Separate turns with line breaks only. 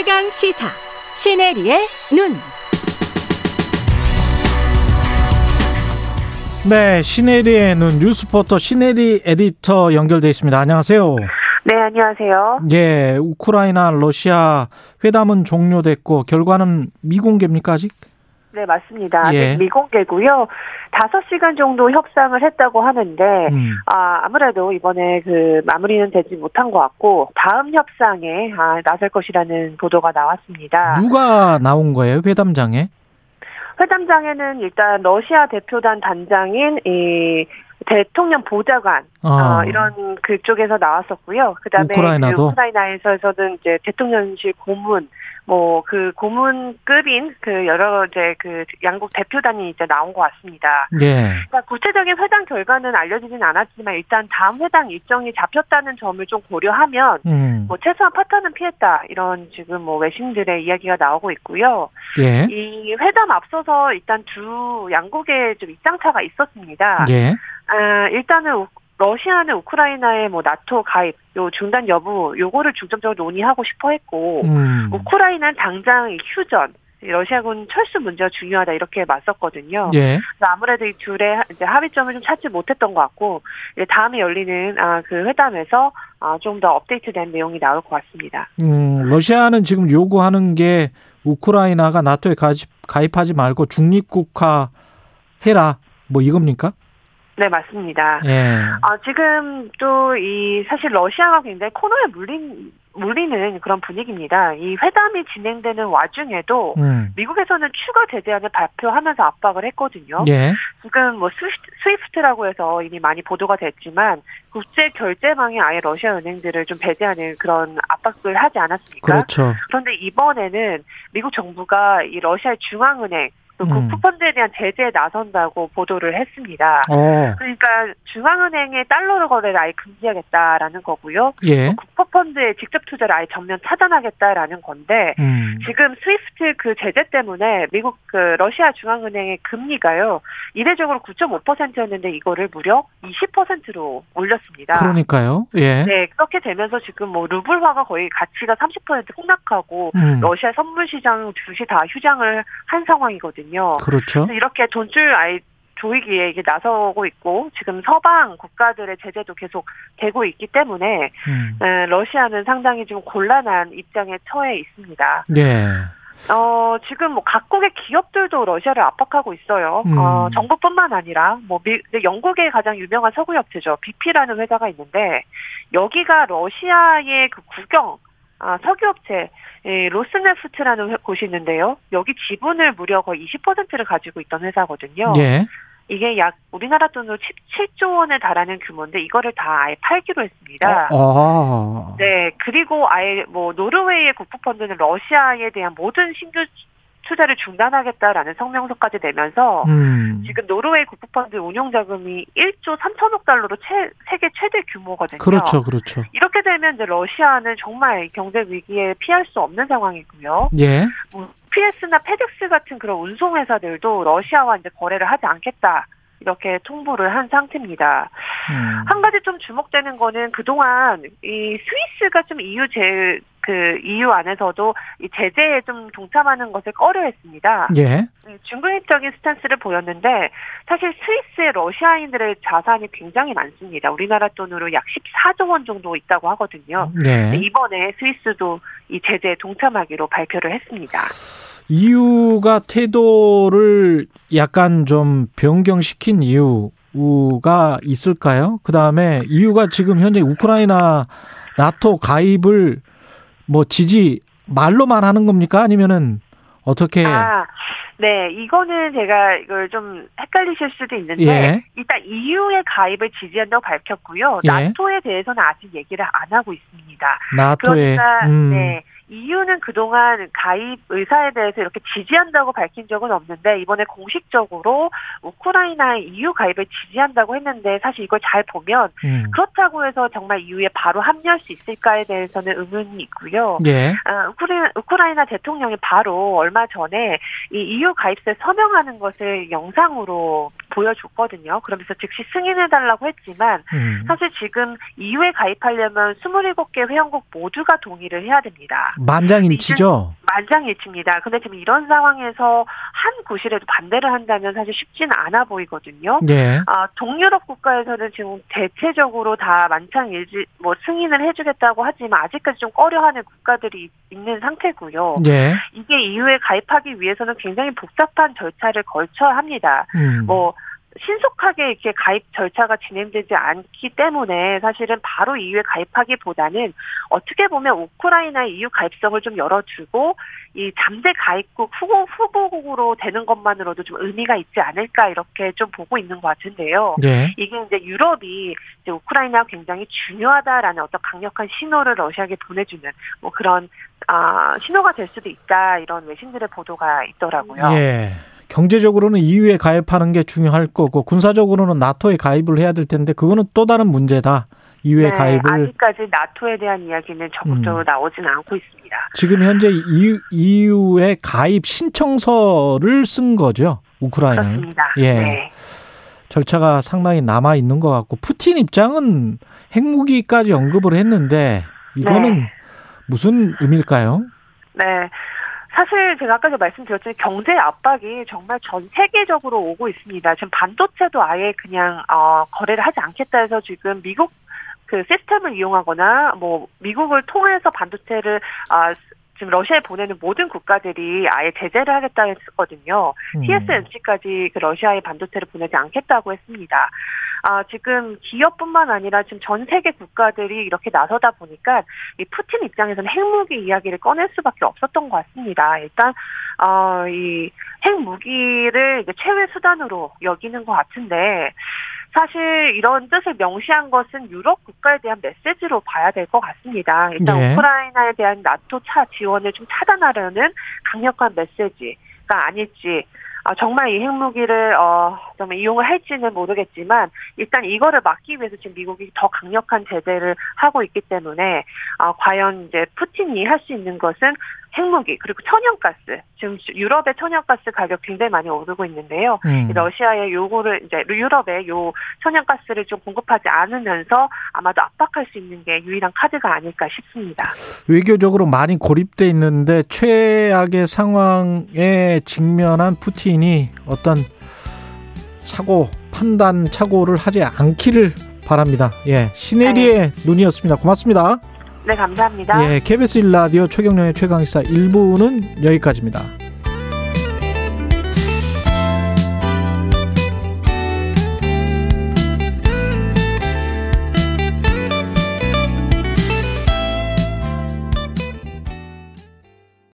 최강 시사 시네리의 눈.
네, 시네리의 눈 뉴스포터 시네리 에디터 연결돼 있습니다. 안녕하세요.
네, 안녕하세요.
예, 우크라이나 러시아 회담은 종료됐고 결과는 미공개입니까 아직?
네, 맞습니다.
예.
미공개고요. 5시간 정도 협상을 했다고 하는데
음.
아, 아무래도 이번에 그 마무리는 되지 못한 것 같고 다음 협상에 아, 나설 것이라는 보도가 나왔습니다.
누가 나온 거예요 회담장에?
회담장에는 일단 러시아 대표단 단장인 이 대통령 보좌관
어.
어, 이런 그쪽에서 나왔었고요. 그다음에
우크라이나도?
그 우크라이나에서는 이제 대통령실 고문 뭐 그 고문급인 그 여러 이제 그 양국 대표단이 이제 나온 것 같습니다.
예.
그러니까 구체적인 회담 결과는 알려지진 않았지만 일단 다음 회담 일정이 잡혔다는 점을 좀 고려하면
음.
뭐 최소한 파탄은 피했다 이런 지금 뭐 외신들의 이야기가 나오고 있고요.
예.
이 회담 앞서서 일단 두 양국의 좀 입장차가 있었습니다.
예.
아, 일단은 우- 러시아는 우크라이나의 뭐 나토 가입, 요 중단 여부, 요거를 중점적으로 논의하고 싶어 했고,
음.
우크라이나는 당장 이 휴전, 이 러시아군 철수 문제가 중요하다 이렇게 맞섰거든요.
예.
아무래도 이 둘의 하- 이제 합의점을 좀 찾지 못했던 것 같고, 이제 다음에 열리는 아, 그 회담에서 아, 좀 더 업데이트된 내용이 나올 것 같습니다.
음, 러시아는 지금 요구하는 게 우크라이나가 나토에 가입, 가입하지 말고 중립국화 해라. 뭐 이겁니까?
네, 맞습니다.
예.
아, 지금 또 이 사실 러시아가 굉장히 코너에 몰린 몰리는 그런 분위기입니다. 이 회담이 진행되는 와중에도
음.
미국에서는 추가 제재안을 발표하면서 압박을 했거든요.
예.
지금 뭐 SWIFT, SWIFT 라고 해서 이미 많이 보도가 됐지만 국제 결제망에 아예 러시아 은행들을 좀 배제하는 그런 압박을 하지 않았습니까?
그렇죠.
그런데 이번에는 미국 정부가 이 러시아의 중앙은행 그
음.
국부펀드에 대한 제재에 나선다고 보도를 했습니다.
어.
그러니까 중앙은행의 달러로 거래를 아예 금지하겠다라는 거고요.
예.
국부펀드에 직접 투자를 아예 전면 차단하겠다라는 건데
음.
지금 스위프트 그 제재 때문에 미국 그 러시아 중앙은행의 금리가요 이례적으로 9.5%였는데 이거를 무려 20%로 올렸습니다.
그러니까요. 예.
네 그렇게 되면서 지금 뭐 루블화가 거의 가치가 30% 폭락하고
음.
러시아 선물 시장 주시 다 휴장을 한 상황이거든요.
그렇죠.
그래서 이렇게 돈줄 아예 조이기에 이게 나서고 있고 지금 서방 국가들의 제재도 계속 되고 있기 때문에
음.
에, 러시아는 상당히 좀 곤란한 입장에 처해 있습니다.
예.
어, 지금 뭐 각국의 기업들도 러시아를 압박하고 있어요.
음.
어, 정부뿐만 아니라 뭐 미, 영국의 가장 유명한 석유 업체죠. BP라는 회사가 있는데 여기가 러시아의 그 국영 아, 석유 업체 예, 로스네프트라는 회- 곳이 있는데요. 여기 지분을 무려 거의 20%를 가지고 있던 회사거든요.
예.
이게 약 우리나라 돈으로 17조 원에 달하는 규모인데 이거를 다 아예 팔기로 했습니다.
아.
네, 그리고 아예 뭐 노르웨이의 국부펀드는 러시아에 대한 모든 신규 투자를 중단하겠다라는 성명서까지 내면서
음.
지금 노르웨이 국부펀드 운용 자금이 1조 3천억 달러로 최, 세계 최대 규모거든요.
그렇죠. 그렇죠.
이렇게 되면 이제 러시아는 정말 경제 위기에 피할 수 없는 상황이고요.
예.
뭐 UPS나 페덱스 같은 그런 운송 회사들도 러시아와 이제 거래를 하지 않겠다. 이렇게 통보를 한 상태입니다.
음.
한 가지 좀 주목되는 거는 그동안 이 스위스가 좀 EU 제, 그 EU 안에서도 이 제재에 좀 동참하는 것을 꺼려했습니다.
예.
중립적인 스탠스를 보였는데 사실 스위스의 러시아인들의 자산이 굉장히 많습니다. 우리나라 돈으로 약 14조 원 정도 있다고 하거든요.
예.
이번에 스위스도 이 제재에 동참하기로 발표를 했습니다.
EU가 태도를 약간 좀 변경시킨 이유가 있을까요? 그 다음에 EU가 지금 현재 우크라이나 나토 가입을 뭐 지지 말로만 하는 겁니까? 아니면은 어떻게?
아, 네, 이거는 제가 이걸 좀 헷갈리실 수도 있는데
예.
일단 EU의 가입을 지지한다고 밝혔고요.
예.
나토에 대해서는 아직 얘기를 안 하고 있습니다.
나토에
그러니까
음,
네. EU는 그동안 가입 의사에 대해서 이렇게 지지한다고 밝힌 적은 없는데 이번에 공식적으로 우크라이나의 EU 가입을 지지한다고 했는데 사실 이걸 잘 보면
음.
그렇다고 해서 정말 EU에 바로 합류할 수 있을까에 대해서는 의문이 있고요.
예.
아, 우크라이나, 우크라이나 대통령이 바로 얼마 전에 이 EU 가입세 서명하는 것을 영상으로 보여줬거든요. 그러면서 즉시 승인해달라고 했지만
음.
사실 지금 EU에 가입하려면 27개 회원국 모두가 동의를 해야 됩니다.
만장일치죠.
만장일치입니다. 근데 지금 이런 상황에서 한 구실에도 반대를 한다면 사실 쉽지는 않아 보이거든요.
예.
아, 동유럽 국가에서는 지금 대체적으로 다 만장일치 뭐 승인을 해주겠다고 하지만 아직까지 좀 꺼려하는 국가들이 있는 상태고요.
예.
이게 EU에 가입하기 위해서는 굉장히 복잡한 절차를 거쳐야 합니다.
음.
뭐 신속하게 이렇게 가입 절차가 진행되지 않기 때문에 사실은 바로 EU에 가입하기보다는 어떻게 보면 우크라이나 EU 가입성을 좀 열어주고 이 잠재 가입국 후보 후보국으로 되는 것만으로도 좀 의미가 있지 않을까 이렇게 좀 보고 있는 것 같은데요.
예.
이게 이제 유럽이 이제 우크라이나가 굉장히 중요하다라는 어떤 강력한 신호를 러시아에게 보내주는 뭐 그런 아 신호가 될 수도 있다 이런 외신들의 보도가 있더라고요.
예. 경제적으로는 EU에 가입하는 게 중요할 거고 군사적으로는 나토에 가입을 해야 될 텐데 그거는 또 다른 문제다. EU에
네,
가입을
아직까지 나토에 대한 이야기는 적극적으로
음.
나오지는 않고 있습니다.
지금 현재 EU, EU에 가입 신청서를 쓴 거죠. 우크라이나는.
그렇습니다.
예.
네.
절차가 상당히 남아 있는 것 같고 푸틴 입장은 핵무기까지 언급을 했는데 이거는
네.
무슨 의미일까요?
네. 사실 제가 아까도 말씀드렸지만 경제 압박이 정말 전 세계적으로 오고 있습니다. 지금 반도체도 아예 그냥 어, 거래를 하지 않겠다 해서 지금 미국 그 시스템을 이용하거나 뭐 미국을 통해서 반도체를 아 지금 러시아에 보내는 모든 국가들이 아예 제재를 하겠다 했었거든요.
음.
TSMC까지 그 러시아에 반도체를 보내지 않겠다고 했습니다. 아, 지금 기업뿐만 아니라 지금 전 세계 국가들이 이렇게 나서다 보니까 이 푸틴 입장에서는 핵무기 이야기를 꺼낼 수밖에 없었던 것 같습니다. 일단 어, 이 핵무기를 이제 최후의 수단으로 여기는 것 같은데 사실 이런 뜻을 명시한 것은 유럽 국가에 대한 메시지로 봐야 될 것 같습니다. 일단
네.
우크라이나에 대한 나토 차 지원을 좀 차단하려는 강력한 메시지가 아닐지 아, 정말 이 핵무기를 어, 정말 이용을 할지는 모르겠지만 일단 이거를 막기 위해서 지금 미국이 더 강력한 제재를 하고 있기 때문에 아, 과연 이제 푸틴이 할 수 있는 것은 핵무기 그리고 천연가스 지금 유럽의 천연가스 가격 굉장히 많이 오르고 있는데요.
음.
이 러시아의 요구를 이제 유럽에 요 천연가스를 좀 공급하지 않으면서 아마도 압박할 수 있는 게 유일한 카드가 아닐까 싶습니다.
외교적으로 많이 고립돼 있는데 최악의 상황에 직면한 푸틴 이 어떤 착오 판단 착오를 하지 않기를 바랍니다. 예, 시네리의 눈이었습니다. 고맙습니다.
네, 감사합니다.
예, KBS 1라디오 최경련의 최강의사 1부는 여기까지입니다.